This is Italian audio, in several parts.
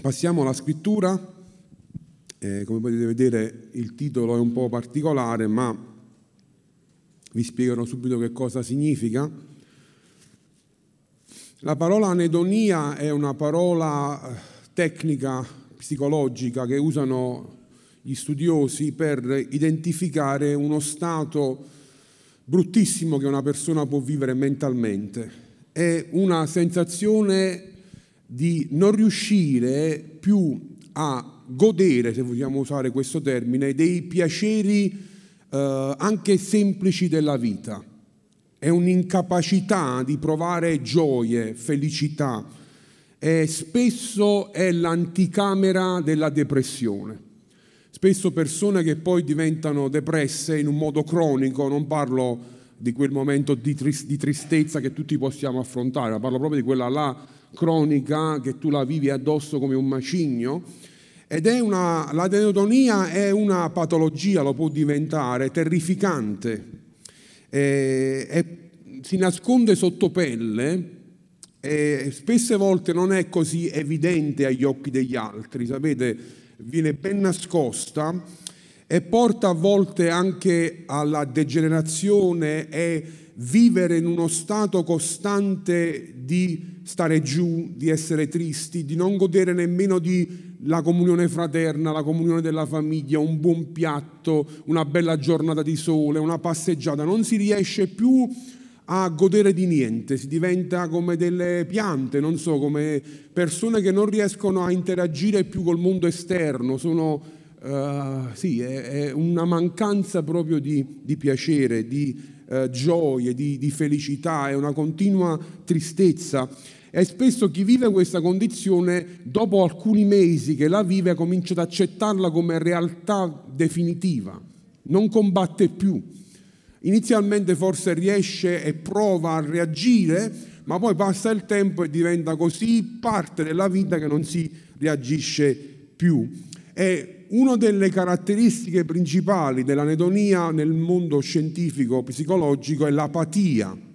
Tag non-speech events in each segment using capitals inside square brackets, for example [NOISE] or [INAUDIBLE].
Passiamo alla scrittura. Eh, come potete vedere il titolo è un po' particolare, ma vi spiegherò subito che cosa significa. La parola anedonia è una parola eh, tecnica, psicologica che usano gli studiosi per identificare uno stato bruttissimo che una persona può vivere mentalmente. È una sensazione di non riuscire più a godere, se vogliamo usare questo termine, dei piaceri eh, anche semplici della vita. È un'incapacità di provare gioie, felicità. E spesso è l'anticamera della depressione. Spesso persone che poi diventano depresse in un modo cronico, non parlo di quel momento di, tristezza che tutti possiamo affrontare, ma parlo proprio di quella là cronica che tu la vivi addosso come un macigno. Ed è una, la deodonia è una patologia, lo può diventare, terrificante. E, e si nasconde sotto pelle e spesse volte non è così evidente agli occhi degli altri, sapete? viene ben nascosta e porta a volte anche alla degenerazione e vivere in uno stato costante di stare giù, di essere tristi, di non godere nemmeno di la comunione fraterna, la comunione della famiglia, un buon piatto, una bella giornata di sole, una passeggiata, non si riesce più a godere di niente, si diventa come delle piante, non so, come persone che non riescono a interagire più col mondo esterno, sono, uh, sì, è, è, una mancanza proprio di, di piacere, di uh, gioie, di, di felicità, è una continua tristezza. E spesso chi vive questa condizione, dopo alcuni mesi che la vive, comincia ad accettarla come realtà definitiva, non combatte più. Inizialmente forse riesce e prova a reagire, ma poi passa il tempo e diventa così parte della vita che non si reagisce più. E una delle caratteristiche principali dell'anedonia nel mondo scientifico psicologico è l'apatia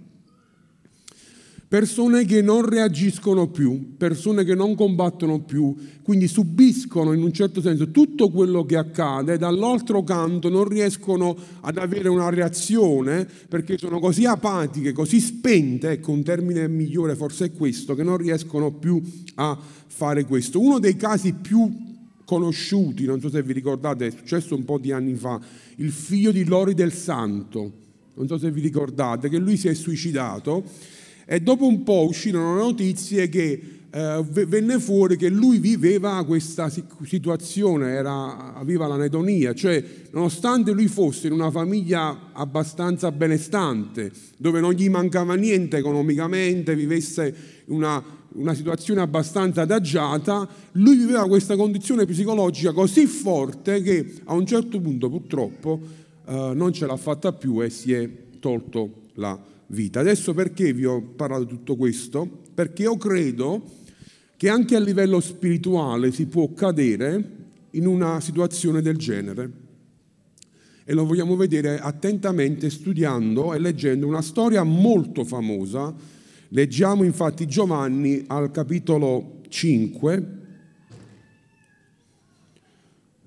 persone che non reagiscono più, persone che non combattono più, quindi subiscono in un certo senso tutto quello che accade, dall'altro canto non riescono ad avere una reazione perché sono così apatiche, così spente, ecco un termine migliore forse è questo, che non riescono più a fare questo. Uno dei casi più conosciuti, non so se vi ricordate, è successo un po' di anni fa, il figlio di Lori del Santo, non so se vi ricordate, che lui si è suicidato e dopo un po' uscirono notizie che eh, venne fuori che lui viveva questa situazione, era, aveva l'anedonia, cioè nonostante lui fosse in una famiglia abbastanza benestante, dove non gli mancava niente economicamente, vivesse una, una situazione abbastanza adagiata, lui viveva questa condizione psicologica così forte che a un certo punto purtroppo eh, non ce l'ha fatta più e si è tolto la vita vita. Adesso perché vi ho parlato di tutto questo? Perché io credo che anche a livello spirituale si può cadere in una situazione del genere. E lo vogliamo vedere attentamente studiando e leggendo una storia molto famosa. Leggiamo infatti Giovanni al capitolo 5.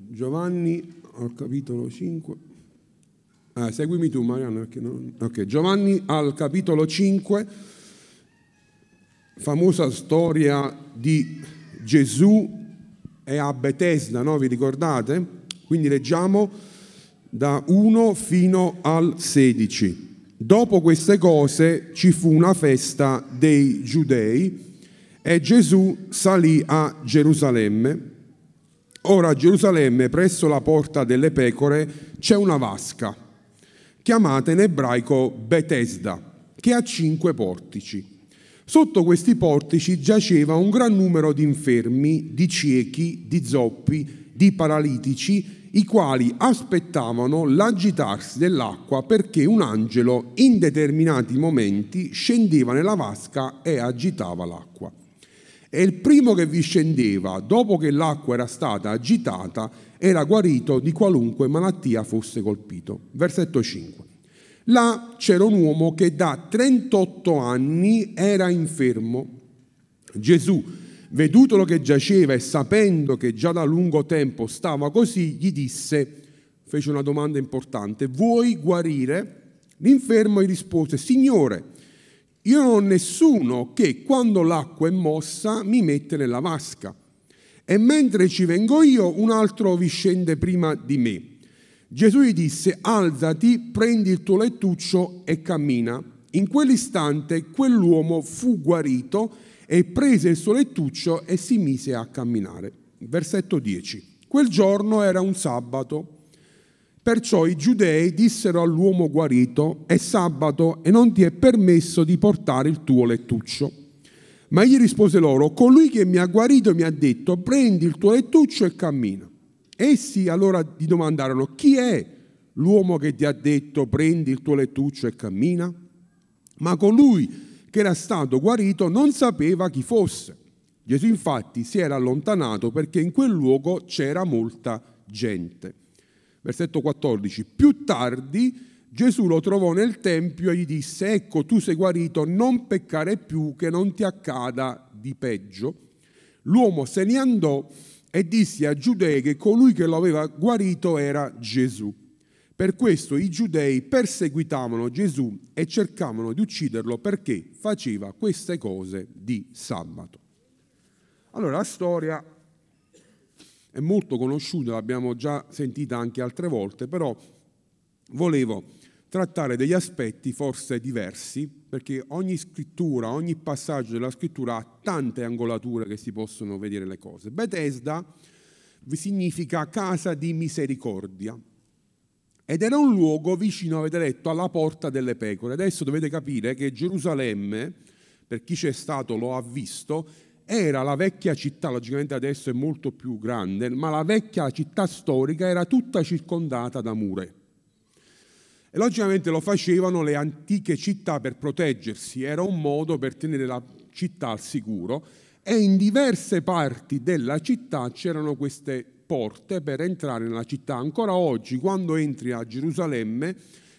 Giovanni al capitolo 5. Ah, seguimi tu Mariano. Okay. Giovanni al capitolo 5, famosa storia di Gesù e a Bethesda, no? vi ricordate? Quindi leggiamo da 1 fino al 16. Dopo queste cose ci fu una festa dei giudei e Gesù salì a Gerusalemme. Ora a Gerusalemme, presso la porta delle pecore, c'è una vasca chiamata in ebraico Bethesda, che ha cinque portici. Sotto questi portici giaceva un gran numero di infermi, di ciechi, di zoppi, di paralitici, i quali aspettavano l'agitarsi dell'acqua perché un angelo in determinati momenti scendeva nella vasca e agitava l'acqua. E il primo che vi scendeva, dopo che l'acqua era stata agitata, era guarito di qualunque malattia fosse colpito. Versetto 5. Là c'era un uomo che da 38 anni era infermo. Gesù, Vedutolo che giaceva e sapendo che già da lungo tempo stava così, gli disse, fece una domanda importante, vuoi guarire? L'infermo gli rispose, Signore, io non ho nessuno che quando l'acqua è mossa mi mette nella vasca e mentre ci vengo io un altro vi scende prima di me. Gesù gli disse, alzati, prendi il tuo lettuccio e cammina. In quell'istante quell'uomo fu guarito e prese il suo lettuccio e si mise a camminare. Versetto 10. Quel giorno era un sabato. Perciò i giudei dissero all'uomo guarito, è sabato e non ti è permesso di portare il tuo lettuccio. Ma egli rispose loro, colui che mi ha guarito mi ha detto, prendi il tuo lettuccio e cammina. Essi allora gli domandarono, chi è l'uomo che ti ha detto, prendi il tuo lettuccio e cammina? Ma colui che era stato guarito non sapeva chi fosse. Gesù infatti si era allontanato perché in quel luogo c'era molta gente. Versetto 14. Più tardi Gesù lo trovò nel Tempio e gli disse, ecco tu sei guarito, non peccare più che non ti accada di peggio. L'uomo se ne andò e disse a Giudei che colui che lo aveva guarito era Gesù. Per questo i giudei perseguitavano Gesù e cercavano di ucciderlo perché faceva queste cose di sabato. Allora la storia è molto conosciuta, l'abbiamo già sentita anche altre volte, però volevo trattare degli aspetti forse diversi, perché ogni scrittura, ogni passaggio della scrittura ha tante angolature che si possono vedere le cose. Bethesda significa casa di misericordia ed era un luogo vicino, avete letto, alla porta delle pecore. Adesso dovete capire che Gerusalemme, per chi c'è stato lo ha visto, era la vecchia città, logicamente adesso è molto più grande, ma la vecchia città storica era tutta circondata da mure. E logicamente lo facevano le antiche città per proteggersi, era un modo per tenere la città al sicuro e in diverse parti della città c'erano queste porte per entrare nella città. Ancora oggi, quando entri a Gerusalemme,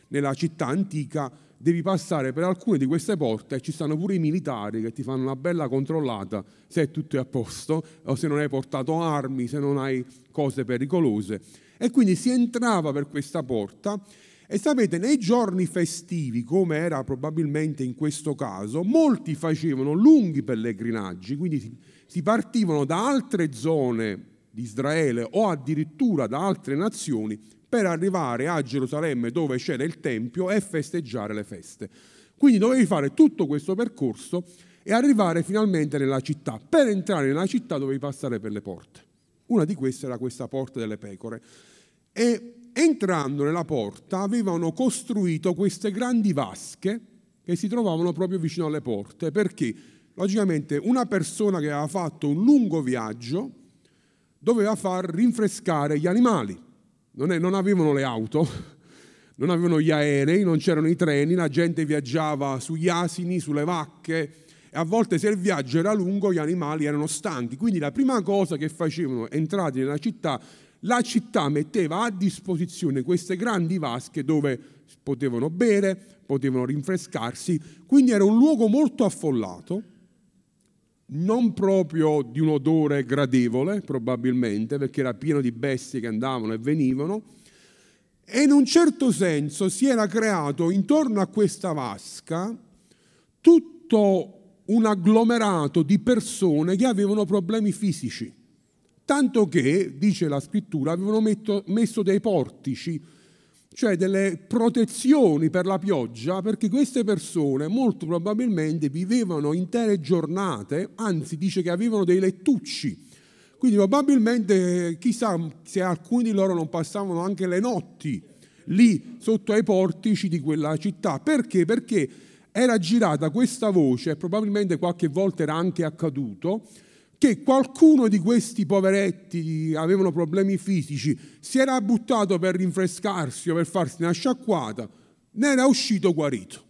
nella città antica, devi passare per alcune di queste porte e ci stanno pure i militari che ti fanno una bella controllata se tutto è a posto o se non hai portato armi, se non hai cose pericolose. E quindi si entrava per questa porta e sapete, nei giorni festivi, come era probabilmente in questo caso, molti facevano lunghi pellegrinaggi, quindi si partivano da altre zone di Israele o addirittura da altre nazioni per arrivare a Gerusalemme dove c'era il Tempio e festeggiare le feste. Quindi dovevi fare tutto questo percorso e arrivare finalmente nella città. Per entrare nella città dovevi passare per le porte. Una di queste era questa porta delle pecore. E entrando nella porta avevano costruito queste grandi vasche che si trovavano proprio vicino alle porte, perché logicamente una persona che aveva fatto un lungo viaggio doveva far rinfrescare gli animali. Non, è, non avevano le auto, non avevano gli aerei, non c'erano i treni, la gente viaggiava sugli asini, sulle vacche e a volte se il viaggio era lungo gli animali erano stanchi. Quindi la prima cosa che facevano entrati nella città la città metteva a disposizione queste grandi vasche dove potevano bere, potevano rinfrescarsi, quindi era un luogo molto affollato, non proprio di un odore gradevole probabilmente, perché era pieno di bestie che andavano e venivano, e in un certo senso si era creato intorno a questa vasca tutto un agglomerato di persone che avevano problemi fisici. Tanto che, dice la scrittura, avevano metto, messo dei portici, cioè delle protezioni per la pioggia, perché queste persone molto probabilmente vivevano intere giornate, anzi dice che avevano dei lettucci. Quindi probabilmente chissà se alcuni di loro non passavano anche le notti lì sotto ai portici di quella città. Perché? Perché era girata questa voce, probabilmente qualche volta era anche accaduto, che qualcuno di questi poveretti avevano problemi fisici, si era buttato per rinfrescarsi o per farsi una sciacquata, ne era uscito guarito.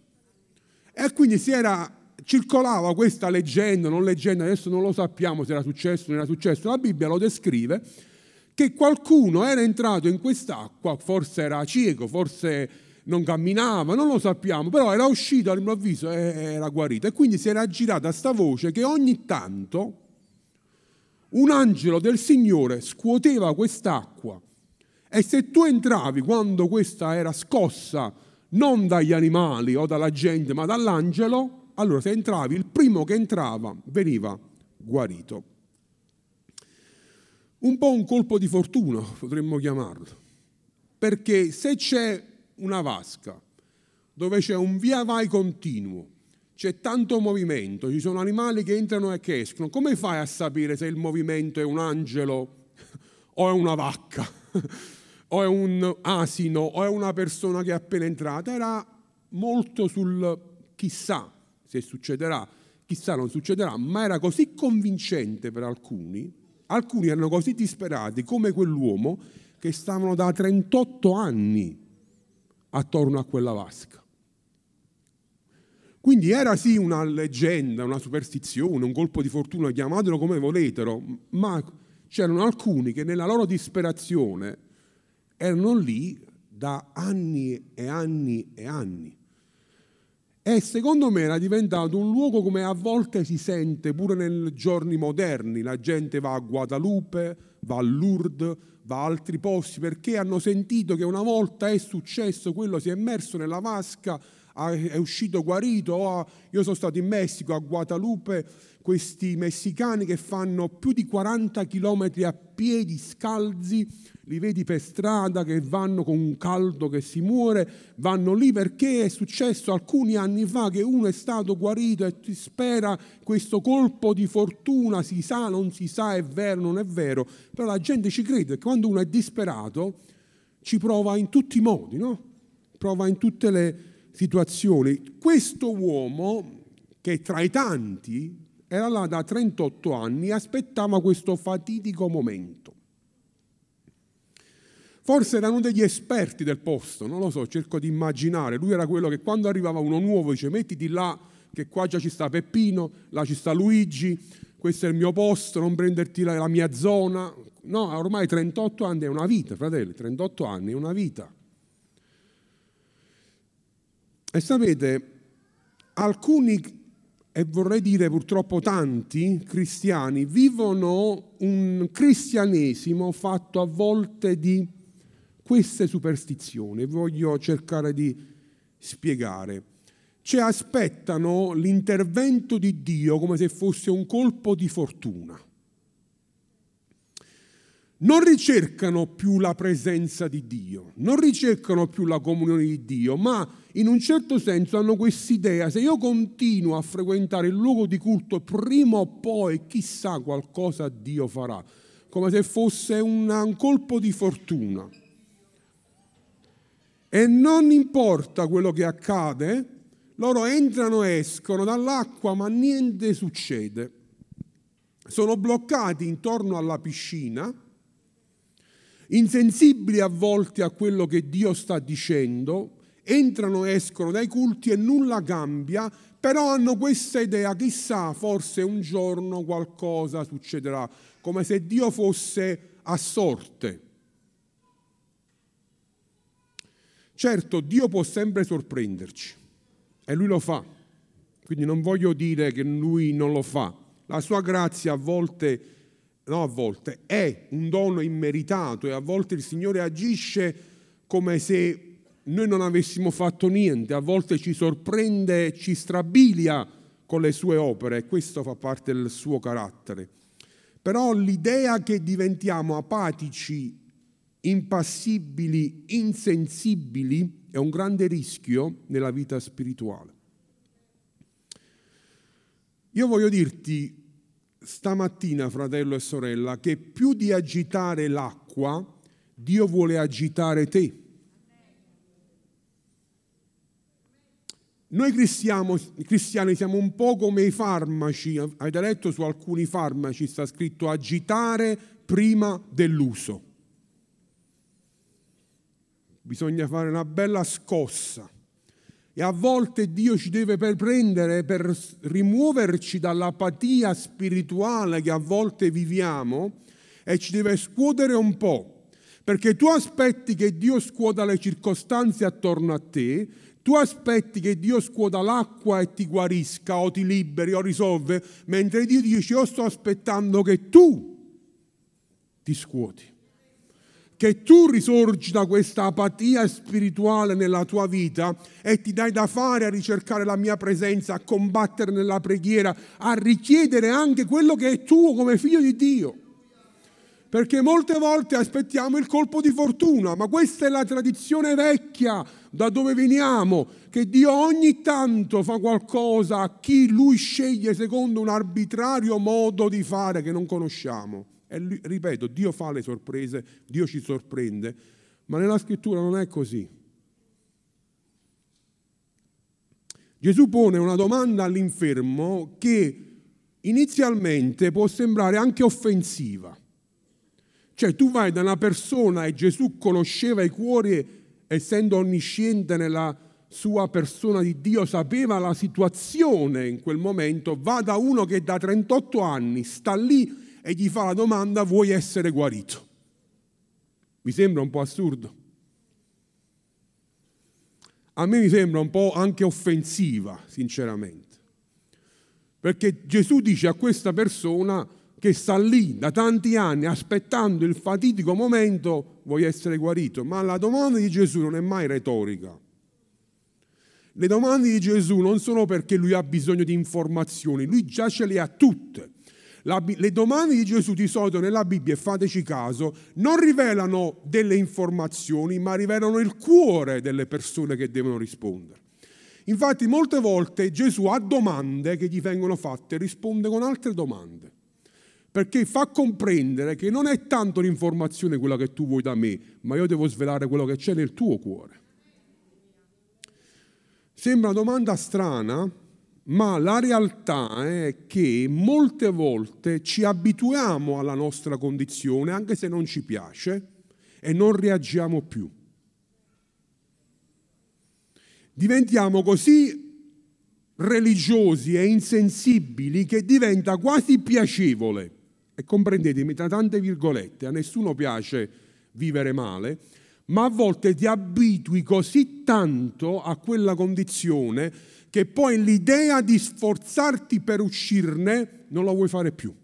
E quindi si era, circolava questa leggenda, non leggenda, adesso non lo sappiamo se era successo o non era successo, la Bibbia lo descrive, che qualcuno era entrato in quest'acqua, forse era cieco, forse non camminava, non lo sappiamo, però era uscito all'improvviso e era guarito. E quindi si era girata sta voce che ogni tanto un angelo del Signore scuoteva quest'acqua e se tu entravi quando questa era scossa non dagli animali o dalla gente, ma dall'angelo, allora se entravi, il primo che entrava veniva guarito. Un po' un colpo di fortuna, potremmo chiamarlo, perché se c'è una vasca dove c'è un via vai continuo, c'è tanto movimento, ci sono animali che entrano e che escono, come fai a sapere se il movimento è un angelo [LAUGHS] o è una vacca? [LAUGHS] o è un asino o è una persona che è appena entrata, era molto sul chissà se succederà, chissà non succederà, ma era così convincente per alcuni, alcuni erano così disperati come quell'uomo che stavano da 38 anni attorno a quella vasca. Quindi era sì una leggenda, una superstizione, un colpo di fortuna, chiamatelo come voletelo, ma c'erano alcuni che nella loro disperazione erano lì da anni e anni e anni. E secondo me era diventato un luogo come a volte si sente pure nei giorni moderni, la gente va a Guadalupe, va a Lourdes, va a altri posti perché hanno sentito che una volta è successo quello, si è immerso nella vasca, è uscito guarito. io sono stato in Messico, a Guadalupe, questi messicani che fanno più di 40 chilometri a piedi scalzi li vedi per strada che vanno con un caldo che si muore, vanno lì perché è successo alcuni anni fa che uno è stato guarito e ti spera questo colpo di fortuna, si sa, non si sa, è vero, non è vero, però la gente ci crede quando uno è disperato ci prova in tutti i modi, no? prova in tutte le situazioni. Questo uomo, che tra i tanti era là da 38 anni, aspettava questo fatidico momento. Forse erano degli esperti del posto, non lo so, cerco di immaginare. Lui era quello che quando arrivava uno nuovo dice mettiti là, che qua già ci sta Peppino, là ci sta Luigi, questo è il mio posto, non prenderti la, mia zona. No, ormai 38 anni è una vita, fratelli, 38 anni è una vita. E sapete, alcuni, e vorrei dire purtroppo tanti cristiani, vivono un cristianesimo fatto a volte di queste superstizioni, voglio cercare di spiegare. Cioè aspettano l'intervento di Dio come se fosse un colpo di fortuna. Non ricercano più la presenza di Dio, non ricercano più la comunione di Dio, ma in un certo senso hanno quest'idea, se io continuo a frequentare il luogo di culto, prima o poi chissà qualcosa Dio farà, come se fosse un, un colpo di fortuna. E non importa quello che accade, loro entrano e escono dall'acqua, ma niente succede. Sono bloccati intorno alla piscina, insensibili a volte a quello che Dio sta dicendo, entrano e escono dai culti e nulla cambia, però hanno questa idea, chissà, forse un giorno qualcosa succederà, come se Dio fosse a sorte. Certo, Dio può sempre sorprenderci e lui lo fa, quindi non voglio dire che lui non lo fa. La sua grazia a volte, no a volte, è un dono immeritato e a volte il Signore agisce come se noi non avessimo fatto niente, a volte ci sorprende, ci strabilia con le sue opere e questo fa parte del suo carattere. Però l'idea che diventiamo apatici impassibili, insensibili, è un grande rischio nella vita spirituale. Io voglio dirti stamattina, fratello e sorella, che più di agitare l'acqua, Dio vuole agitare te. Noi cristiani siamo un po' come i farmaci, avete letto su alcuni farmaci, sta scritto agitare prima dell'uso bisogna fare una bella scossa. E a volte Dio ci deve prendere, per rimuoverci dall'apatia spirituale che a volte viviamo e ci deve scuotere un po'. Perché tu aspetti che Dio scuoda le circostanze attorno a te, tu aspetti che Dio scuoda l'acqua e ti guarisca o ti liberi o risolve, mentre Dio dice io sto aspettando che tu ti scuoti che tu risorgi da questa apatia spirituale nella tua vita e ti dai da fare a ricercare la mia presenza, a combattere nella preghiera, a richiedere anche quello che è tuo come figlio di Dio. Perché molte volte aspettiamo il colpo di fortuna, ma questa è la tradizione vecchia da dove veniamo, che Dio ogni tanto fa qualcosa a chi lui sceglie secondo un arbitrario modo di fare che non conosciamo. E ripeto, Dio fa le sorprese, Dio ci sorprende, ma nella scrittura non è così. Gesù pone una domanda all'infermo che inizialmente può sembrare anche offensiva. Cioè tu vai da una persona e Gesù conosceva i cuori, essendo onnisciente nella sua persona di Dio, sapeva la situazione in quel momento, va da uno che da 38 anni sta lì e gli fa la domanda vuoi essere guarito? Mi sembra un po' assurdo. A me mi sembra un po' anche offensiva, sinceramente. Perché Gesù dice a questa persona che sta lì da tanti anni aspettando il fatidico momento, vuoi essere guarito? Ma la domanda di Gesù non è mai retorica. Le domande di Gesù non sono perché lui ha bisogno di informazioni, lui già ce le ha tutte. Le domande di Gesù di solito nella Bibbia, fateci caso, non rivelano delle informazioni, ma rivelano il cuore delle persone che devono rispondere. Infatti molte volte Gesù ha domande che gli vengono fatte risponde con altre domande, perché fa comprendere che non è tanto l'informazione quella che tu vuoi da me, ma io devo svelare quello che c'è nel tuo cuore. Sembra una domanda strana, ma la realtà è che molte volte ci abituiamo alla nostra condizione, anche se non ci piace, e non reagiamo più. Diventiamo così religiosi e insensibili che diventa quasi piacevole, e comprendetemi tra tante virgolette, a nessuno piace vivere male, ma a volte ti abitui così tanto a quella condizione che poi l'idea di sforzarti per uscirne non la vuoi fare più.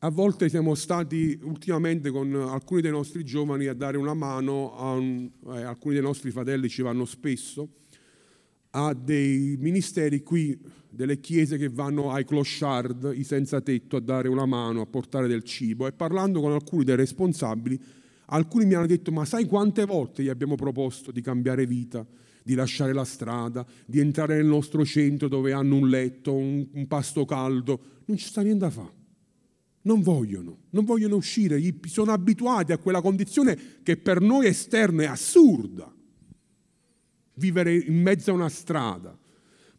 A volte siamo stati ultimamente con alcuni dei nostri giovani a dare una mano, a un, eh, alcuni dei nostri fratelli ci vanno spesso, a dei ministeri qui, delle chiese che vanno ai clochard, i senza tetto, a dare una mano, a portare del cibo e parlando con alcuni dei responsabili, alcuni mi hanno detto ma sai quante volte gli abbiamo proposto di cambiare vita? di lasciare la strada, di entrare nel nostro centro dove hanno un letto, un, un pasto caldo. Non ci sta niente da fare. Non vogliono, non vogliono uscire, sono abituati a quella condizione che per noi esterna è assurda. Vivere in mezzo a una strada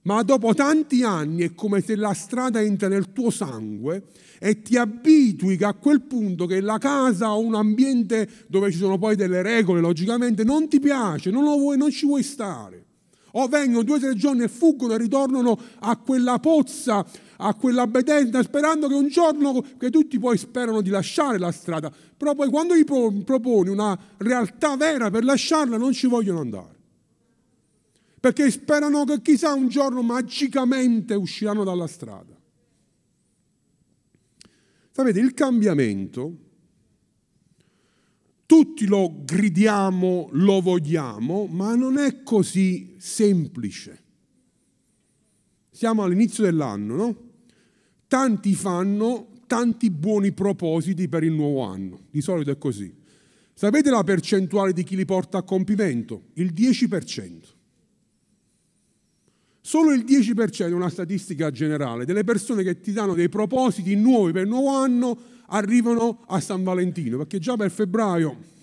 ma dopo tanti anni è come se la strada entra nel tuo sangue e ti abitui a quel punto che la casa o un ambiente dove ci sono poi delle regole, logicamente, non ti piace, non, vuoi, non ci vuoi stare. O vengono due o tre giorni e fuggono e ritornano a quella pozza, a quella Bethesda, sperando che un giorno, che tutti poi sperano di lasciare la strada, però poi quando gli proponi una realtà vera per lasciarla non ci vogliono andare perché sperano che chissà un giorno magicamente usciranno dalla strada. Sapete, il cambiamento, tutti lo gridiamo, lo vogliamo, ma non è così semplice. Siamo all'inizio dell'anno, no? Tanti fanno tanti buoni propositi per il nuovo anno, di solito è così. Sapete la percentuale di chi li porta a compimento? Il 10%. Solo il 10% è una statistica generale delle persone che ti danno dei propositi nuovi per il nuovo anno arrivano a San Valentino, perché già per febbraio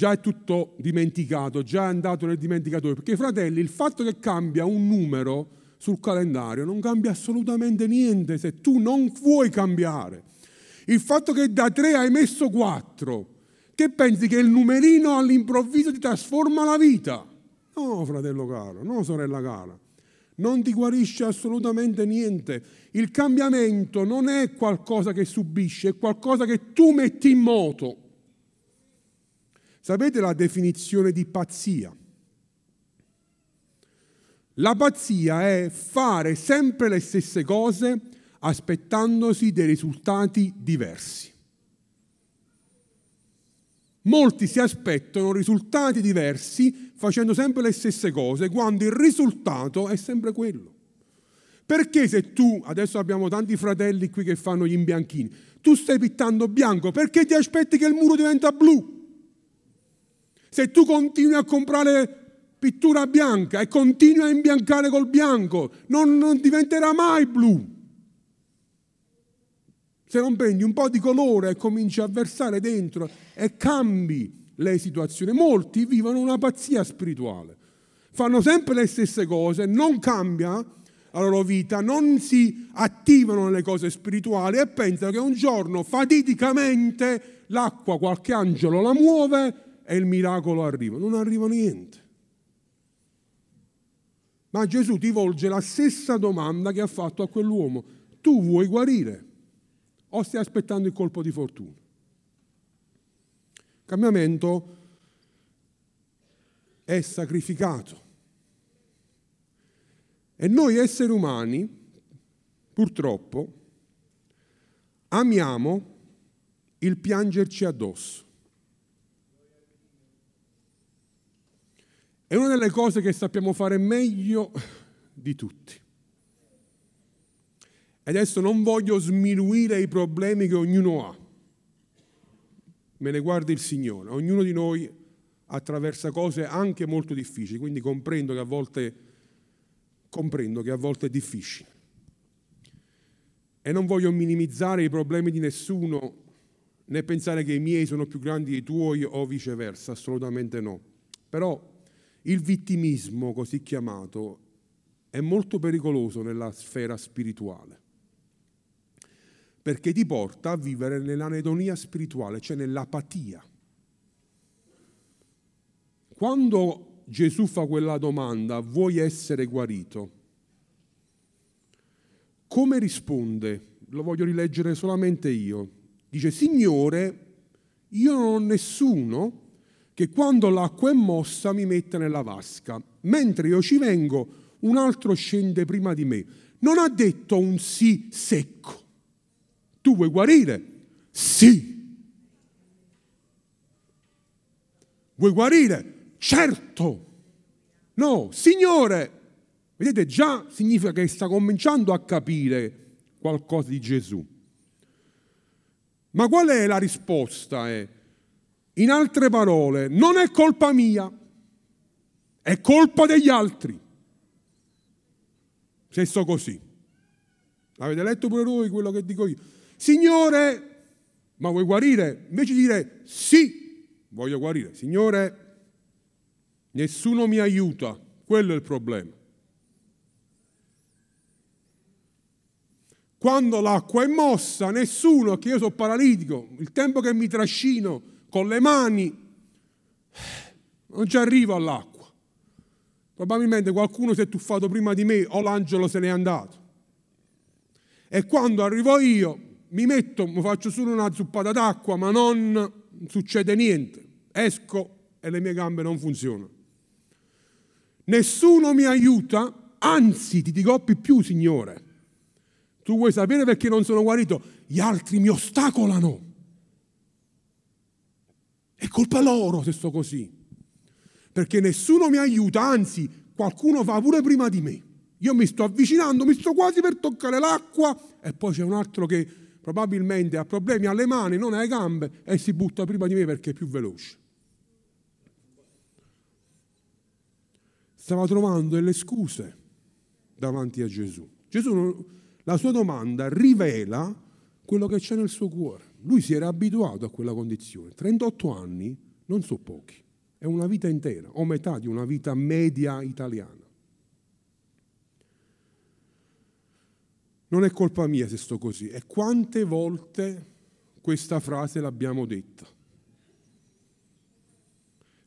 già è tutto dimenticato, già è andato nel dimenticatore, perché fratelli, il fatto che cambia un numero sul calendario non cambia assolutamente niente se tu non vuoi cambiare. Il fatto che da 3 hai messo 4, che pensi che il numerino all'improvviso ti trasforma la vita? No, fratello caro, no, sorella cara. Non ti guarisce assolutamente niente. Il cambiamento non è qualcosa che subisce, è qualcosa che tu metti in moto. Sapete la definizione di pazzia? La pazzia è fare sempre le stesse cose aspettandosi dei risultati diversi. Molti si aspettano risultati diversi facendo sempre le stesse cose, quando il risultato è sempre quello. Perché se tu, adesso abbiamo tanti fratelli qui che fanno gli imbianchini, tu stai pittando bianco, perché ti aspetti che il muro diventa blu? Se tu continui a comprare pittura bianca e continui a imbiancare col bianco, non, non diventerà mai blu. Se non prendi un po' di colore e cominci a versare dentro e cambi le situazioni. Molti vivono una pazzia spirituale, fanno sempre le stesse cose, non cambia la loro vita, non si attivano nelle cose spirituali e pensano che un giorno fatiticamente l'acqua, qualche angelo la muove e il miracolo arriva. Non arriva niente. Ma Gesù ti volge la stessa domanda che ha fatto a quell'uomo. Tu vuoi guarire? O stai aspettando il colpo di fortuna? Il cambiamento è sacrificato. E noi esseri umani, purtroppo, amiamo il piangerci addosso. È una delle cose che sappiamo fare meglio di tutti. E adesso non voglio sminuire i problemi che ognuno ha. Me ne guardi il Signore. Ognuno di noi attraversa cose anche molto difficili, quindi comprendo che a volte, comprendo che a volte è difficile. E non voglio minimizzare i problemi di nessuno, né pensare che i miei sono più grandi dei tuoi o viceversa, assolutamente no. Però il vittimismo, così chiamato, è molto pericoloso nella sfera spirituale perché ti porta a vivere nell'anedonia spirituale, cioè nell'apatia. Quando Gesù fa quella domanda, vuoi essere guarito? Come risponde? Lo voglio rileggere solamente io. Dice, Signore, io non ho nessuno che quando l'acqua è mossa mi metta nella vasca, mentre io ci vengo, un altro scende prima di me. Non ha detto un sì secco tu vuoi guarire? Sì. Vuoi guarire? Certo. No, Signore. Vedete, già significa che sta cominciando a capire qualcosa di Gesù. Ma qual è la risposta? In altre parole, non è colpa mia, è colpa degli altri. Se sto così. Avete letto pure voi quello che dico io? Signore, ma vuoi guarire? Invece di dire sì, voglio guarire. Signore, nessuno mi aiuta, quello è il problema. Quando l'acqua è mossa, nessuno, che io sono paralitico, il tempo che mi trascino con le mani, non ci arrivo all'acqua. Probabilmente qualcuno si è tuffato prima di me o l'angelo se n'è andato. E quando arrivo io, mi metto, mi faccio solo una zuppata d'acqua, ma non succede niente. Esco e le mie gambe non funzionano. Nessuno mi aiuta, anzi ti dico più, Signore. Tu vuoi sapere perché non sono guarito? Gli altri mi ostacolano. È colpa loro se sto così. Perché nessuno mi aiuta, anzi qualcuno va pure prima di me. Io mi sto avvicinando, mi sto quasi per toccare l'acqua e poi c'è un altro che probabilmente ha problemi alle mani, non alle gambe e si butta prima di me perché è più veloce. Stava trovando delle scuse davanti a Gesù. Gesù, la sua domanda rivela quello che c'è nel suo cuore. Lui si era abituato a quella condizione. 38 anni non so pochi, è una vita intera, o metà di una vita media italiana. Non è colpa mia se sto così. E quante volte questa frase l'abbiamo detta?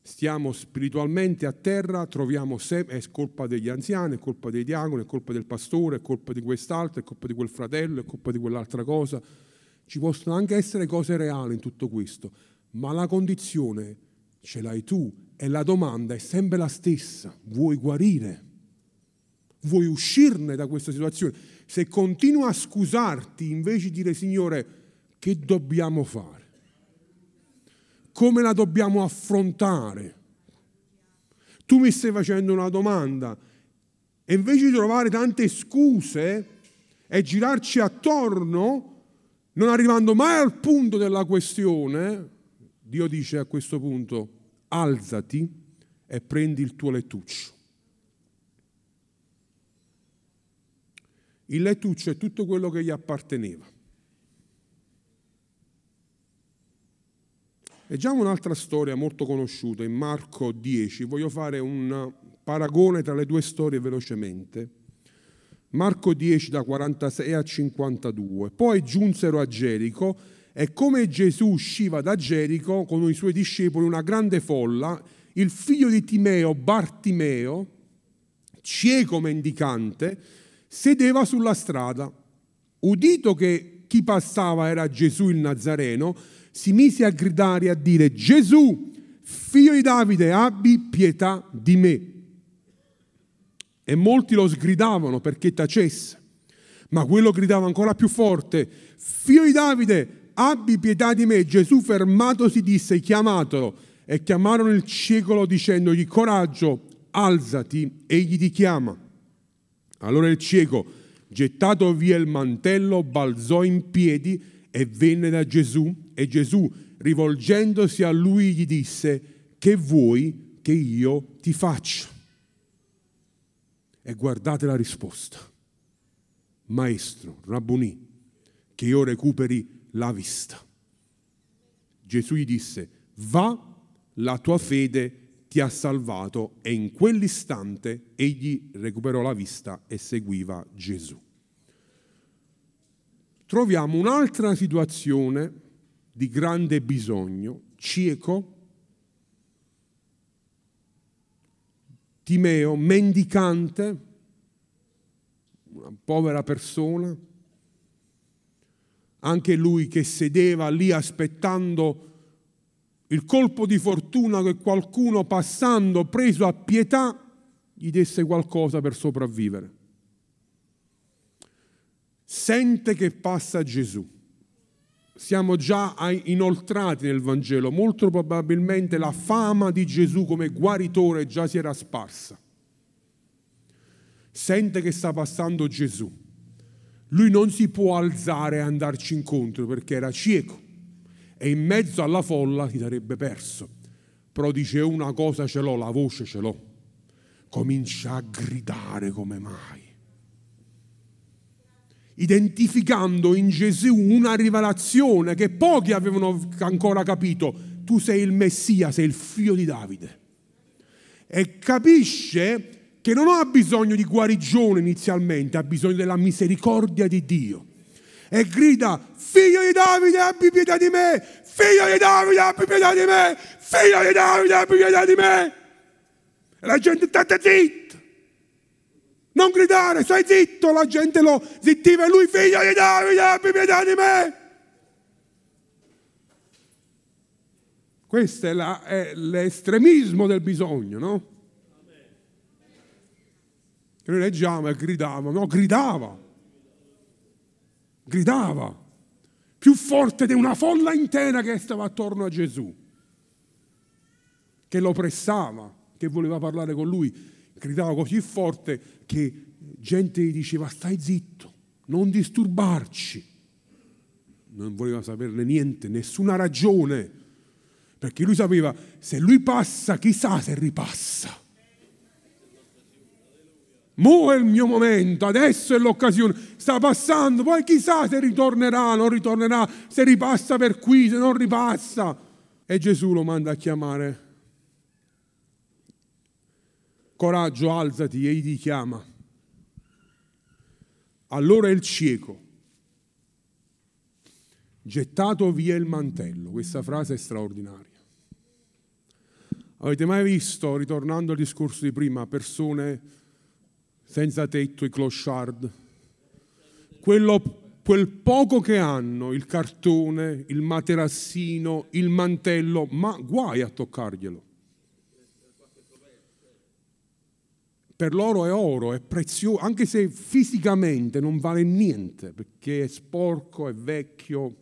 Stiamo spiritualmente a terra, troviamo sempre, è colpa degli anziani, è colpa dei diaconi, è colpa del pastore, è colpa di quest'altro, è colpa di quel fratello, è colpa di quell'altra cosa. Ci possono anche essere cose reali in tutto questo, ma la condizione ce l'hai tu e la domanda è sempre la stessa. Vuoi guarire? vuoi uscirne da questa situazione, se continui a scusarti invece di dire Signore, che dobbiamo fare? Come la dobbiamo affrontare? Tu mi stai facendo una domanda e invece di trovare tante scuse e girarci attorno, non arrivando mai al punto della questione, Dio dice a questo punto, alzati e prendi il tuo lettuccio. Il lettuccio è tutto quello che gli apparteneva. Leggiamo un'altra storia molto conosciuta in Marco 10. Voglio fare un paragone tra le due storie velocemente. Marco 10 da 46 a 52. Poi giunsero a Gerico e come Gesù usciva da Gerico con i suoi discepoli una grande folla, il figlio di Timeo, Bartimeo, cieco mendicante, sedeva sulla strada. Udito che chi passava era Gesù il Nazareno, si mise a gridare e a dire Gesù, figlio di Davide, abbi pietà di me. E molti lo sgridavano perché tacesse. Ma quello gridava ancora più forte, figlio di Davide, abbi pietà di me. Gesù fermatosi disse, chiamatelo. E chiamarono il cieco dicendogli, coraggio, alzati, egli ti chiama. Allora il cieco, gettato via il mantello, balzò in piedi e venne da Gesù e Gesù, rivolgendosi a lui, gli disse, che vuoi che io ti faccia? E guardate la risposta. Maestro, Rabboni, che io recuperi la vista. Gesù gli disse, va, la tua fede ti ha salvato e in quell'istante egli recuperò la vista e seguiva Gesù. Troviamo un'altra situazione di grande bisogno, cieco, Timeo, mendicante, una povera persona, anche lui che sedeva lì aspettando il colpo di fortuna che qualcuno passando, preso a pietà, gli desse qualcosa per sopravvivere sente che passa Gesù. Siamo già inoltrati nel Vangelo, molto probabilmente la fama di Gesù come guaritore già si era sparsa. Sente che sta passando Gesù. Lui non si può alzare e andarci incontro perché era cieco e in mezzo alla folla si sarebbe perso. Però dice una cosa ce l'ho, la voce ce l'ho. Comincia a gridare come mai identificando in Gesù una rivelazione che pochi avevano ancora capito. Tu sei il Messia, sei il figlio di Davide. E capisce che non ha bisogno di guarigione inizialmente, ha bisogno della misericordia di Dio. E grida, figlio di Davide, abbi pietà di me, figlio di Davide, abbi pietà di me, figlio di Davide, abbi pietà di me. E la gente sta zitta. Non gridare, stai zitto, la gente lo zittiva, lui figlio di Davide, abbi pietà di me. Questo è, la, è l'estremismo del bisogno, no? Noi leggiamo e gridava, no, gridava, gridava, più forte di una folla intera che stava attorno a Gesù, che lo pressava, che voleva parlare con lui gridava così forte che gente gli diceva stai zitto, non disturbarci. Non voleva saperne niente, nessuna ragione, perché lui sapeva se lui passa, chissà se ripassa. Mo è il mio momento, adesso è l'occasione, sta passando, poi chissà se ritornerà, non ritornerà, se ripassa per qui, se non ripassa. E Gesù lo manda a chiamare coraggio, alzati, egli ti chiama. Allora il cieco, gettato via il mantello, questa frase è straordinaria. Avete mai visto, ritornando al discorso di prima, persone senza tetto, i clochard? Quello, quel poco che hanno, il cartone, il materassino, il mantello, ma guai a toccarglielo per loro è oro, è prezioso, anche se fisicamente non vale niente, perché è sporco, è vecchio,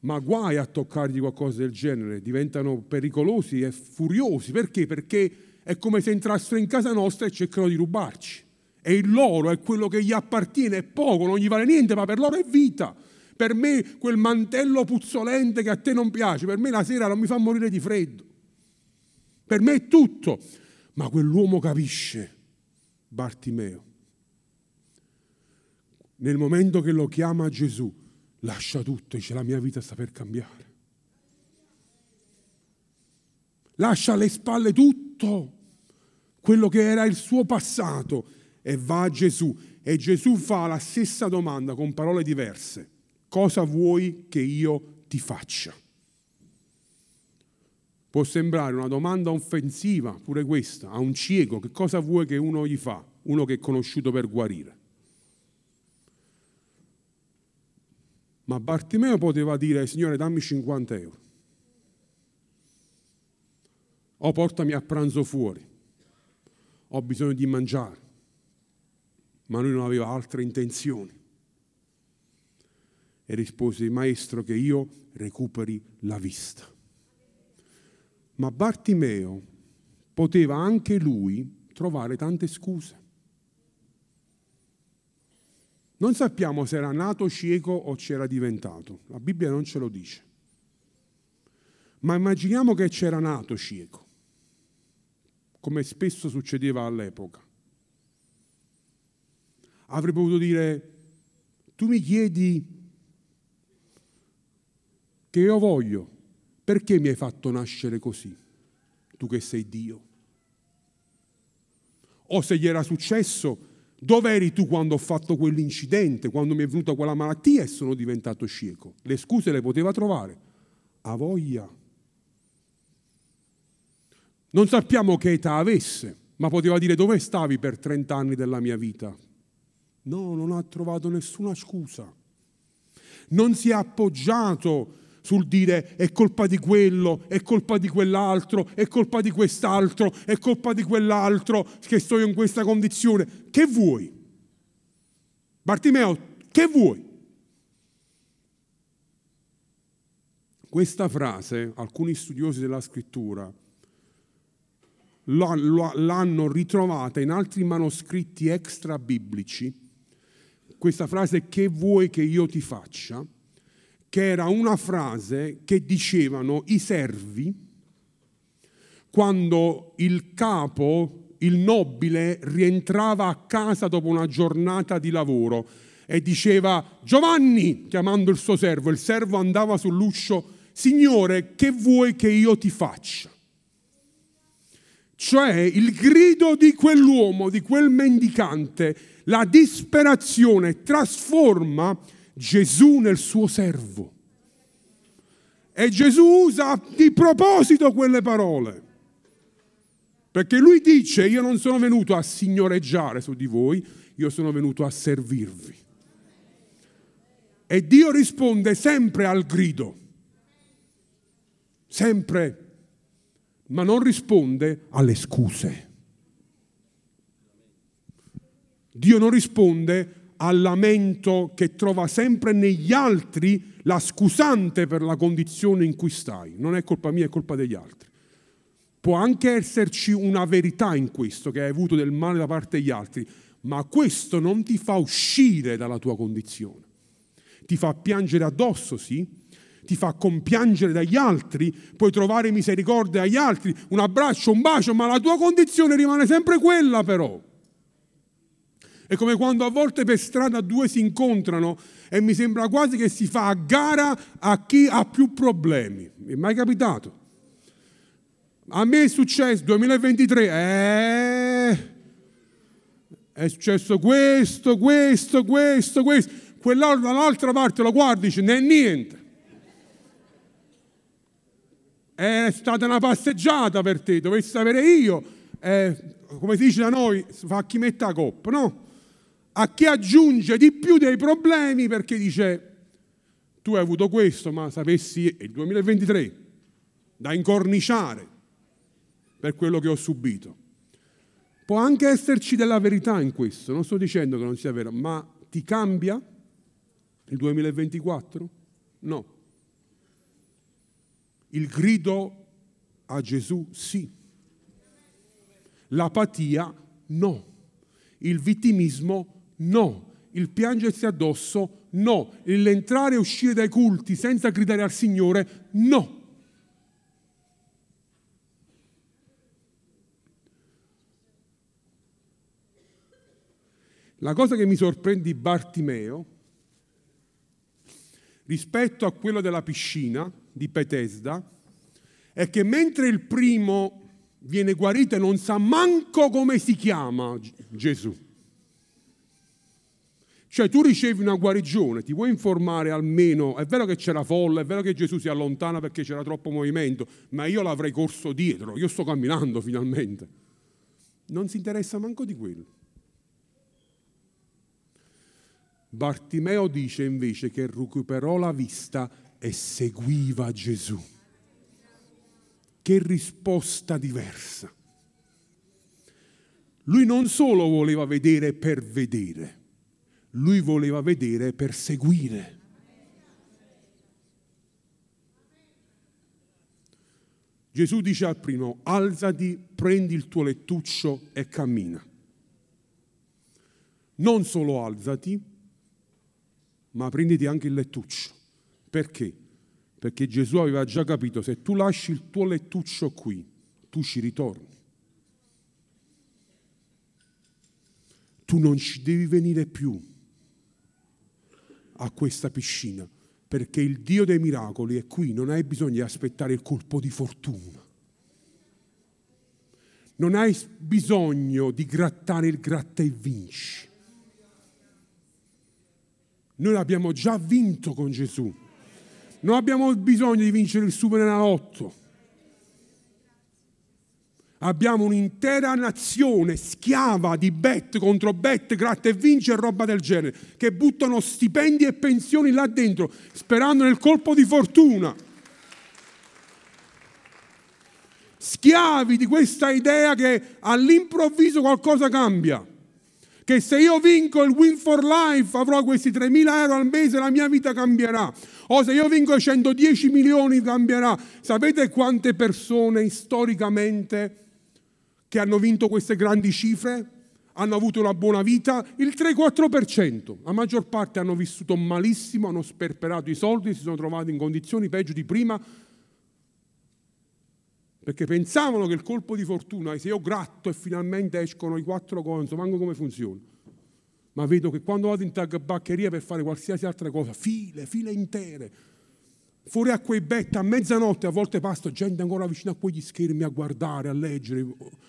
ma guai a toccargli qualcosa del genere, diventano pericolosi e furiosi. Perché? Perché è come se entrassero in casa nostra e cercano di rubarci. E il loro è quello che gli appartiene, è poco, non gli vale niente, ma per loro è vita. Per me quel mantello puzzolente che a te non piace, per me la sera non mi fa morire di freddo. Per me è tutto. Ma quell'uomo capisce, Bartimeo. Nel momento che lo chiama Gesù, lascia tutto dice la mia vita sta per cambiare. Lascia alle spalle tutto quello che era il suo passato e va a Gesù. E Gesù fa la stessa domanda con parole diverse. Cosa vuoi che io ti faccia? Può sembrare una domanda offensiva, pure questa, a un cieco, che cosa vuoi che uno gli fa? Uno che è conosciuto per guarire. Ma Bartimeo poteva dire, Signore, dammi 50 euro. O portami a pranzo fuori. Ho bisogno di mangiare. Ma lui non aveva altre intenzioni. E rispose, Maestro, che io recuperi la vista. Ma Bartimeo poteva anche lui trovare tante scuse. Non sappiamo se era nato cieco o c'era diventato, la Bibbia non ce lo dice. Ma immaginiamo che c'era nato cieco, come spesso succedeva all'epoca. Avrebbe potuto dire, tu mi chiedi che io voglio, perché mi hai fatto nascere così, tu che sei Dio? O se gli era successo, dove eri tu quando ho fatto quell'incidente, quando mi è venuta quella malattia e sono diventato cieco? Le scuse le poteva trovare. A voglia. Non sappiamo che età avesse, ma poteva dire dove stavi per 30 anni della mia vita. No, non ha trovato nessuna scusa. Non si è appoggiato sul dire è colpa di quello, è colpa di quell'altro, è colpa di quest'altro, è colpa di quell'altro che sto in questa condizione. Che vuoi? Bartimeo, che vuoi? Questa frase, alcuni studiosi della scrittura l'hanno ritrovata in altri manoscritti extra biblici. Questa frase, che vuoi che io ti faccia? che era una frase che dicevano i servi quando il capo, il nobile, rientrava a casa dopo una giornata di lavoro e diceva Giovanni, chiamando il suo servo, il servo andava sull'uscio, Signore, che vuoi che io ti faccia? Cioè il grido di quell'uomo, di quel mendicante, la disperazione trasforma Gesù nel suo servo. E Gesù usa di proposito quelle parole. Perché lui dice, io non sono venuto a signoreggiare su di voi, io sono venuto a servirvi. E Dio risponde sempre al grido, sempre, ma non risponde alle scuse. Dio non risponde al lamento che trova sempre negli altri la scusante per la condizione in cui stai. Non è colpa mia, è colpa degli altri. Può anche esserci una verità in questo, che hai avuto del male da parte degli altri, ma questo non ti fa uscire dalla tua condizione. Ti fa piangere addosso, sì, ti fa compiangere dagli altri, puoi trovare misericordia dagli altri, un abbraccio, un bacio, ma la tua condizione rimane sempre quella però. È come quando a volte per strada due si incontrano e mi sembra quasi che si fa a gara a chi ha più problemi. Mi è mai capitato? A me è successo 2023, eh, è successo questo, questo, questo, questo. Quell'altro dall'altra parte lo guardi e dice, non è niente. È stata una passeggiata per te, dovessi avere io, eh, come si dice da noi, fa chi mette la coppa, no? a chi aggiunge di più dei problemi perché dice tu hai avuto questo, ma sapessi è il 2023 da incorniciare per quello che ho subito. Può anche esserci della verità in questo, non sto dicendo che non sia vero, ma ti cambia il 2024? No. Il grido a Gesù sì. L'apatia no. Il vittimismo no. Il piangersi addosso no. L'entrare e uscire dai culti senza gridare al Signore no. La cosa che mi sorprende di Bartimeo rispetto a quello della piscina di Petesda è che mentre il primo viene guarito e non sa manco come si chiama Gesù. Cioè tu ricevi una guarigione, ti vuoi informare almeno, è vero che c'era folla, è vero che Gesù si allontana perché c'era troppo movimento, ma io l'avrei corso dietro, io sto camminando finalmente. Non si interessa manco di quello. Bartimeo dice invece che recuperò la vista e seguiva Gesù. Che risposta diversa. Lui non solo voleva vedere per vedere, lui voleva vedere per seguire. Gesù dice al primo, alzati, prendi il tuo lettuccio e cammina. Non solo alzati, ma prenditi anche il lettuccio. Perché? Perché Gesù aveva già capito, se tu lasci il tuo lettuccio qui, tu ci ritorni. Tu non ci devi venire più a questa piscina, perché il Dio dei miracoli è qui, non hai bisogno di aspettare il colpo di fortuna. Non hai bisogno di grattare il gratta e vinci. Noi l'abbiamo già vinto con Gesù. Non abbiamo bisogno di vincere il Superenalotto. Abbiamo un'intera nazione schiava di bet contro bet, gratta e vince e roba del genere, che buttano stipendi e pensioni là dentro, sperando nel colpo di fortuna. Schiavi di questa idea che all'improvviso qualcosa cambia che se io vinco il Win for Life avrò questi 3.000 euro al mese, la mia vita cambierà. O se io vinco 110 milioni cambierà. Sapete quante persone storicamente che hanno vinto queste grandi cifre hanno avuto una buona vita? Il 3-4%. La maggior parte hanno vissuto malissimo, hanno sperperato i soldi, si sono trovati in condizioni peggio di prima perché pensavano che il colpo di fortuna, se io gratto e finalmente escono i quattro conso, manco come funziona. Ma vedo che quando vado in tabaccheria per fare qualsiasi altra cosa, file, file intere, fuori a quei bet a mezzanotte, a volte pasto gente ancora vicino a quegli schermi a guardare, a leggere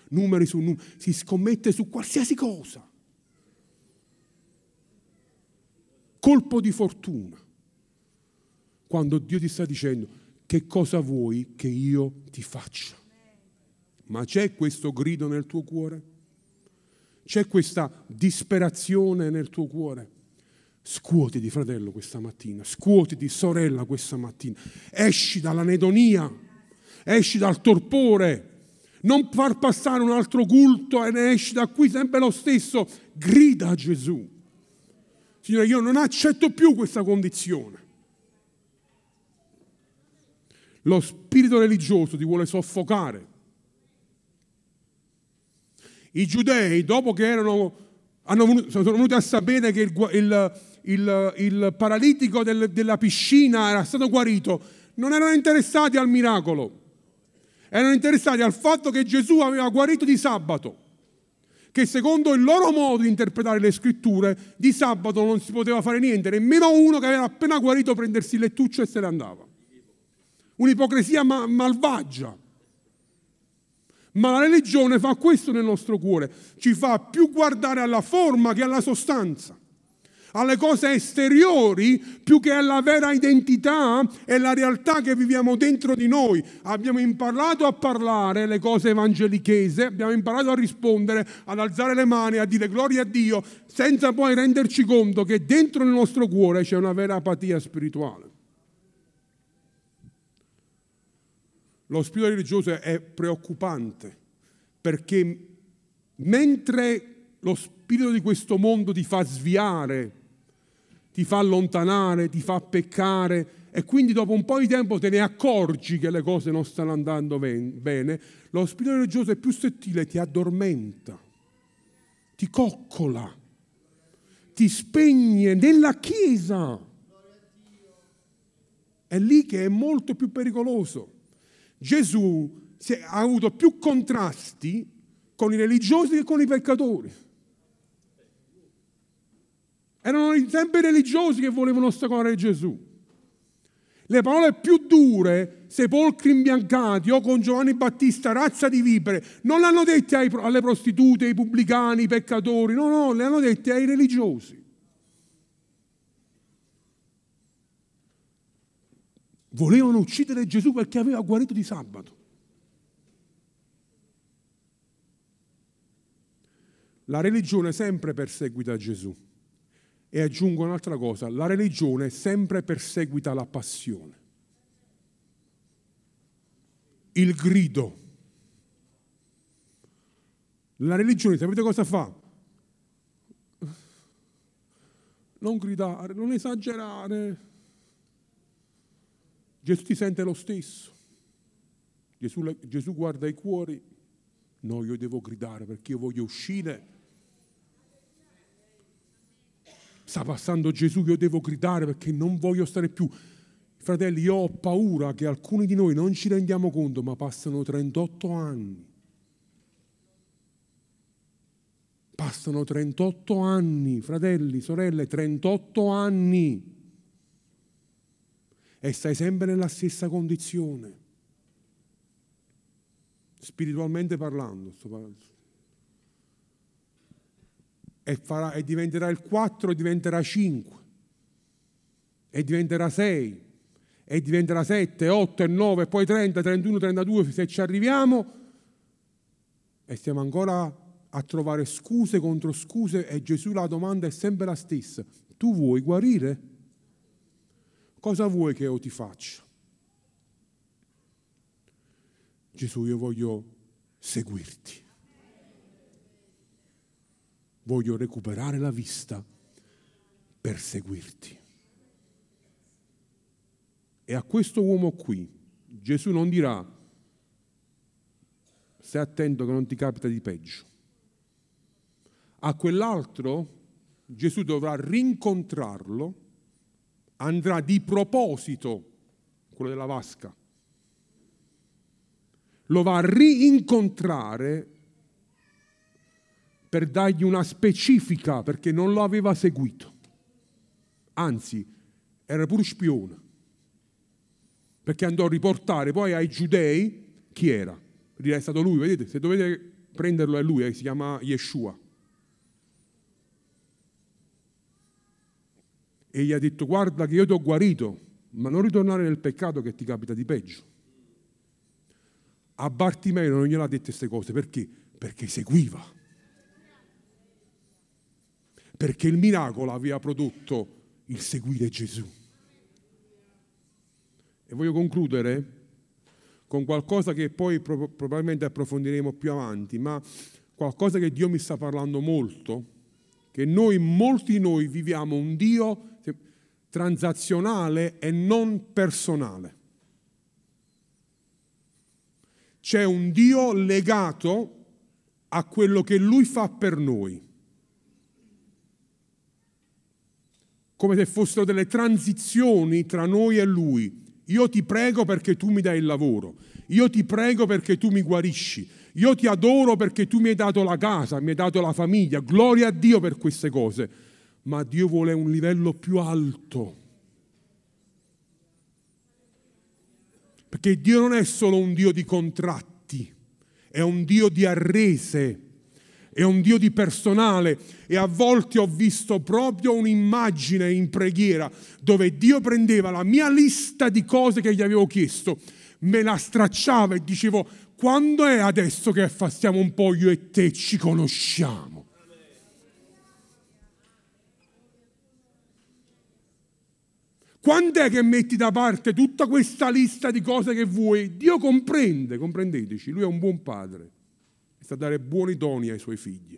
numeri su numeri, si scommette su qualsiasi cosa. Colpo di fortuna. Quando Dio ti sta dicendo, che cosa vuoi che io ti faccia? Ma c'è questo grido nel tuo cuore? C'è questa disperazione nel tuo cuore? Scuotiti, fratello, questa mattina, scuotiti, sorella, questa mattina. Esci dall'anedonia, esci dal torpore. Non far passare un altro culto e ne esci da qui sempre lo stesso. Grida a Gesù. Signore, io non accetto più questa condizione. Lo spirito religioso ti vuole soffocare. I giudei, dopo che erano, hanno, sono venuti a sapere che il, il, il, il paralitico del, della piscina era stato guarito, non erano interessati al miracolo, erano interessati al fatto che Gesù aveva guarito di sabato, che secondo il loro modo di interpretare le scritture, di sabato non si poteva fare niente, nemmeno uno che aveva appena guarito prendersi il lettuccio e se ne andava un'ipocrisia ma- malvagia. Ma la religione fa questo nel nostro cuore, ci fa più guardare alla forma che alla sostanza, alle cose esteriori più che alla vera identità e la realtà che viviamo dentro di noi. Abbiamo imparato a parlare le cose evangelichese, abbiamo imparato a rispondere, ad alzare le mani, a dire gloria a Dio, senza poi renderci conto che dentro il nostro cuore c'è una vera apatia spirituale. Lo spirito religioso è preoccupante perché mentre lo spirito di questo mondo ti fa sviare, ti fa allontanare, ti fa peccare e quindi dopo un po' di tempo te ne accorgi che le cose non stanno andando bene, lo spirito religioso è più sottile, ti addormenta, ti coccola, ti spegne nella Chiesa. È lì che è molto più pericoloso. Gesù ha avuto più contrasti con i religiosi che con i peccatori. Erano sempre i religiosi che volevano ostacolare Gesù. Le parole più dure, sepolcri imbiancati o con Giovanni Battista, razza di vipere, non le hanno dette alle prostitute, ai pubblicani, ai peccatori, no, no, le hanno dette ai religiosi. Volevano uccidere Gesù perché aveva guarito di sabato. La religione sempre perseguita Gesù. E aggiungo un'altra cosa, la religione sempre perseguita la passione. Il grido. La religione, sapete cosa fa? Non gridare, non esagerare. Gesù ti sente lo stesso. Gesù, Gesù guarda i cuori. No, io devo gridare perché io voglio uscire sta passando Gesù, io devo gridare perché non voglio stare più. Fratelli, io ho paura che alcuni di noi non ci rendiamo conto, ma passano 38 anni. Passano 38 anni, fratelli, sorelle, 38 anni. E stai sempre nella stessa condizione. Spiritualmente parlando, sto parlando e, farà, e diventerà il 4 e diventerà 5 e diventerà 6 e diventerà 7, 8 e 9 e poi 30, 31, 32 se ci arriviamo e stiamo ancora a trovare scuse contro scuse e Gesù la domanda è sempre la stessa. Tu vuoi guarire? Cosa vuoi che io ti faccia? Gesù, io voglio seguirti voglio recuperare la vista per seguirti. E a questo uomo qui Gesù non dirà, stai attento che non ti capita di peggio. A quell'altro Gesù dovrà rincontrarlo, andrà di proposito, quello della vasca, lo va a rincontrare per dargli una specifica perché non lo aveva seguito. Anzi, era pure spione. Perché andò a riportare poi ai giudei chi era. È stato lui, vedete? Se dovete prenderlo è lui, eh, si chiama Yeshua. E gli ha detto, guarda che io ti ho guarito, ma non ritornare nel peccato che ti capita di peggio. A Bartimeo non gliel'ha dette queste cose, perché? Perché seguiva perché il miracolo aveva prodotto il seguire Gesù. E voglio concludere con qualcosa che poi probabilmente approfondiremo più avanti, ma qualcosa che Dio mi sta parlando molto, che noi, molti di noi, viviamo un Dio transazionale e non personale. C'è un Dio legato a quello che Lui fa per noi. come se fossero delle transizioni tra noi e Lui. Io ti prego perché tu mi dai il lavoro, io ti prego perché tu mi guarisci, io ti adoro perché tu mi hai dato la casa, mi hai dato la famiglia, gloria a Dio per queste cose, ma Dio vuole un livello più alto. Perché Dio non è solo un Dio di contratti, è un Dio di arrese è un Dio di personale e a volte ho visto proprio un'immagine in preghiera dove Dio prendeva la mia lista di cose che gli avevo chiesto, me la stracciava e dicevo quando è adesso che stiamo un po' io e te ci conosciamo? Quando è che metti da parte tutta questa lista di cose che vuoi? Dio comprende, comprendeteci, lui è un buon padre sa dare buoni doni ai suoi figli.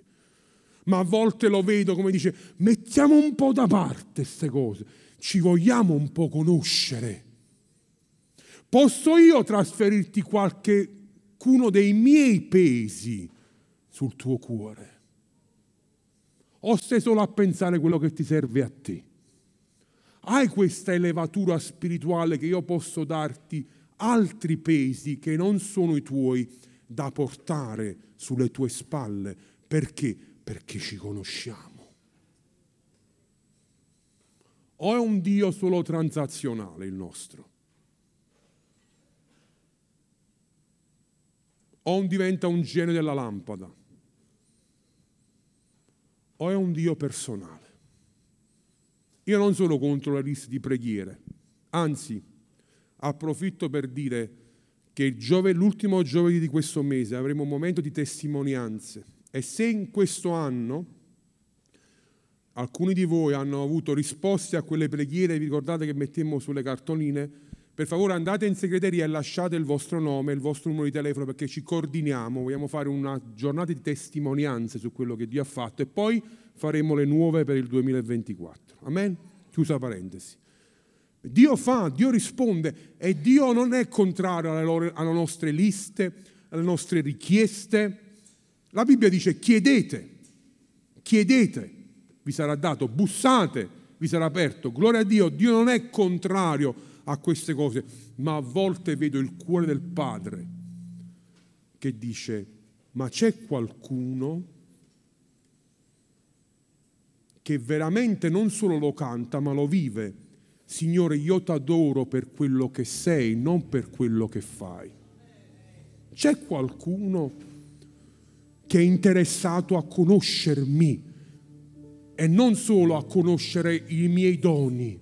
Ma a volte lo vedo come dice, mettiamo un po' da parte queste cose, ci vogliamo un po' conoscere. Posso io trasferirti qualcuno dei miei pesi sul tuo cuore? O stai solo a pensare quello che ti serve a te? Hai questa elevatura spirituale che io posso darti altri pesi che non sono i tuoi da portare sulle tue spalle. Perché? Perché ci conosciamo. O è un Dio solo transazionale il nostro? O diventa un genio della lampada? O è un Dio personale? Io non sono contro la lista di preghiere, anzi approfitto per dire che giove, l'ultimo giovedì di questo mese avremo un momento di testimonianze. E se in questo anno alcuni di voi hanno avuto risposte a quelle preghiere, vi ricordate che mettemmo sulle cartoline, per favore andate in segreteria e lasciate il vostro nome, il vostro numero di telefono perché ci coordiniamo, vogliamo fare una giornata di testimonianze su quello che Dio ha fatto e poi faremo le nuove per il 2024. Amen? Chiusa parentesi. Dio fa, Dio risponde e Dio non è contrario alle, loro, alle nostre liste, alle nostre richieste. La Bibbia dice chiedete, chiedete, vi sarà dato, bussate, vi sarà aperto. Gloria a Dio, Dio non è contrario a queste cose, ma a volte vedo il cuore del Padre che dice, ma c'è qualcuno che veramente non solo lo canta, ma lo vive Signore, io ti adoro per quello che sei, non per quello che fai. C'è qualcuno che è interessato a conoscermi e non solo a conoscere i miei doni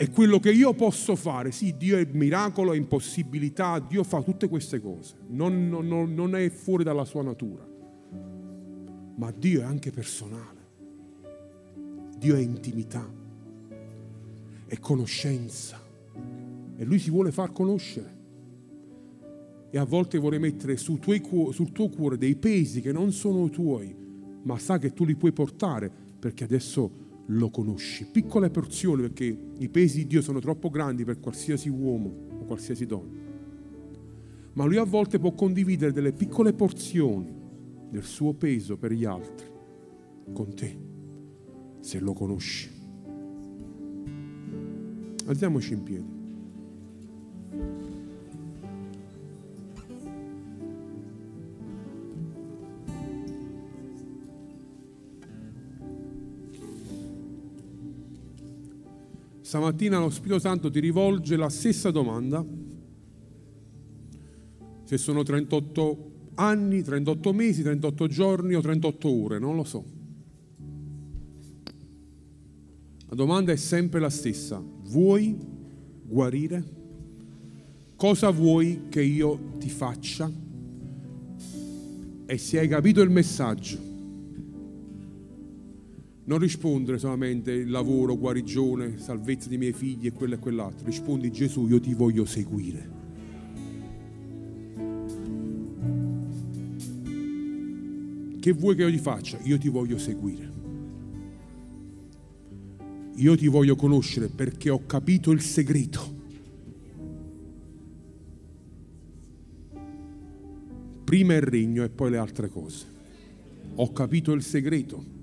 e quello che io posso fare. Sì, Dio è miracolo, è impossibilità, Dio fa tutte queste cose, non, non, non è fuori dalla sua natura, ma Dio è anche personale, Dio è intimità è conoscenza. E lui si vuole far conoscere. E a volte vuole mettere sul tuo, sul tuo cuore dei pesi che non sono tuoi, ma sa che tu li puoi portare perché adesso lo conosci. Piccole porzioni perché i pesi di Dio sono troppo grandi per qualsiasi uomo o qualsiasi donna. Ma lui a volte può condividere delle piccole porzioni del suo peso per gli altri con te, se lo conosci. Alziamoci in piedi. Stamattina lo Spirito Santo ti rivolge la stessa domanda. Se sono 38 anni, 38 mesi, 38 giorni o 38 ore, non lo so. La domanda è sempre la stessa. Vuoi guarire? Cosa vuoi che io ti faccia? E se hai capito il messaggio, non rispondere solamente il lavoro, guarigione, salvezza dei miei figli e quello e quell'altro. Rispondi Gesù, io ti voglio seguire. Che vuoi che io ti faccia? Io ti voglio seguire io ti voglio conoscere perché ho capito il segreto. Prima il regno e poi le altre cose. Ho capito il segreto.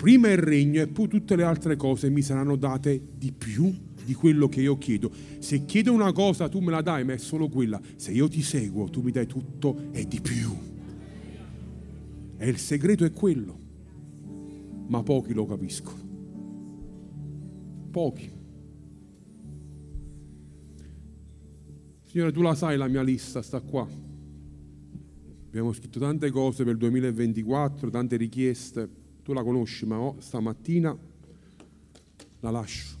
Prima il regno e poi tutte le altre cose mi saranno date di più di quello che io chiedo. Se chiedo una cosa tu me la dai, ma è solo quella. Se io ti seguo tu mi dai tutto e di più. E il segreto è quello ma pochi lo capiscono. Pochi. Signore, tu la sai la mia lista, sta qua. Abbiamo scritto tante cose per il 2024, tante richieste, tu la conosci, ma oh, stamattina la lascio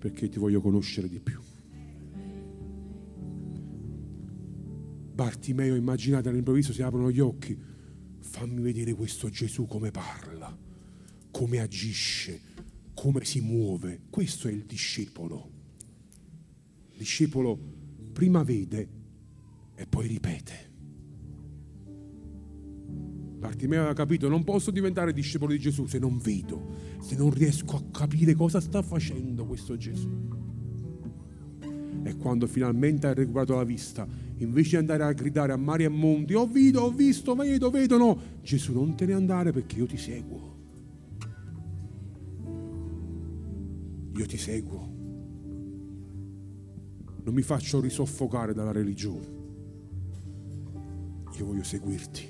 perché ti voglio conoscere di più. Bartimeo, immaginate all'improvviso si aprono gli occhi fammi vedere questo Gesù come parla, come agisce, come si muove. Questo è il discepolo. Il discepolo prima vede e poi ripete. Bartimeo aveva capito, non posso diventare discepolo di Gesù se non vedo, se non riesco a capire cosa sta facendo questo Gesù. E quando finalmente ha recuperato la vista, invece di andare a gridare a mari e monti, ho visto, ho visto, vedo, vedo, no, Gesù non te ne andare perché io ti seguo. Io ti seguo. Non mi faccio risoffocare dalla religione. Io voglio seguirti.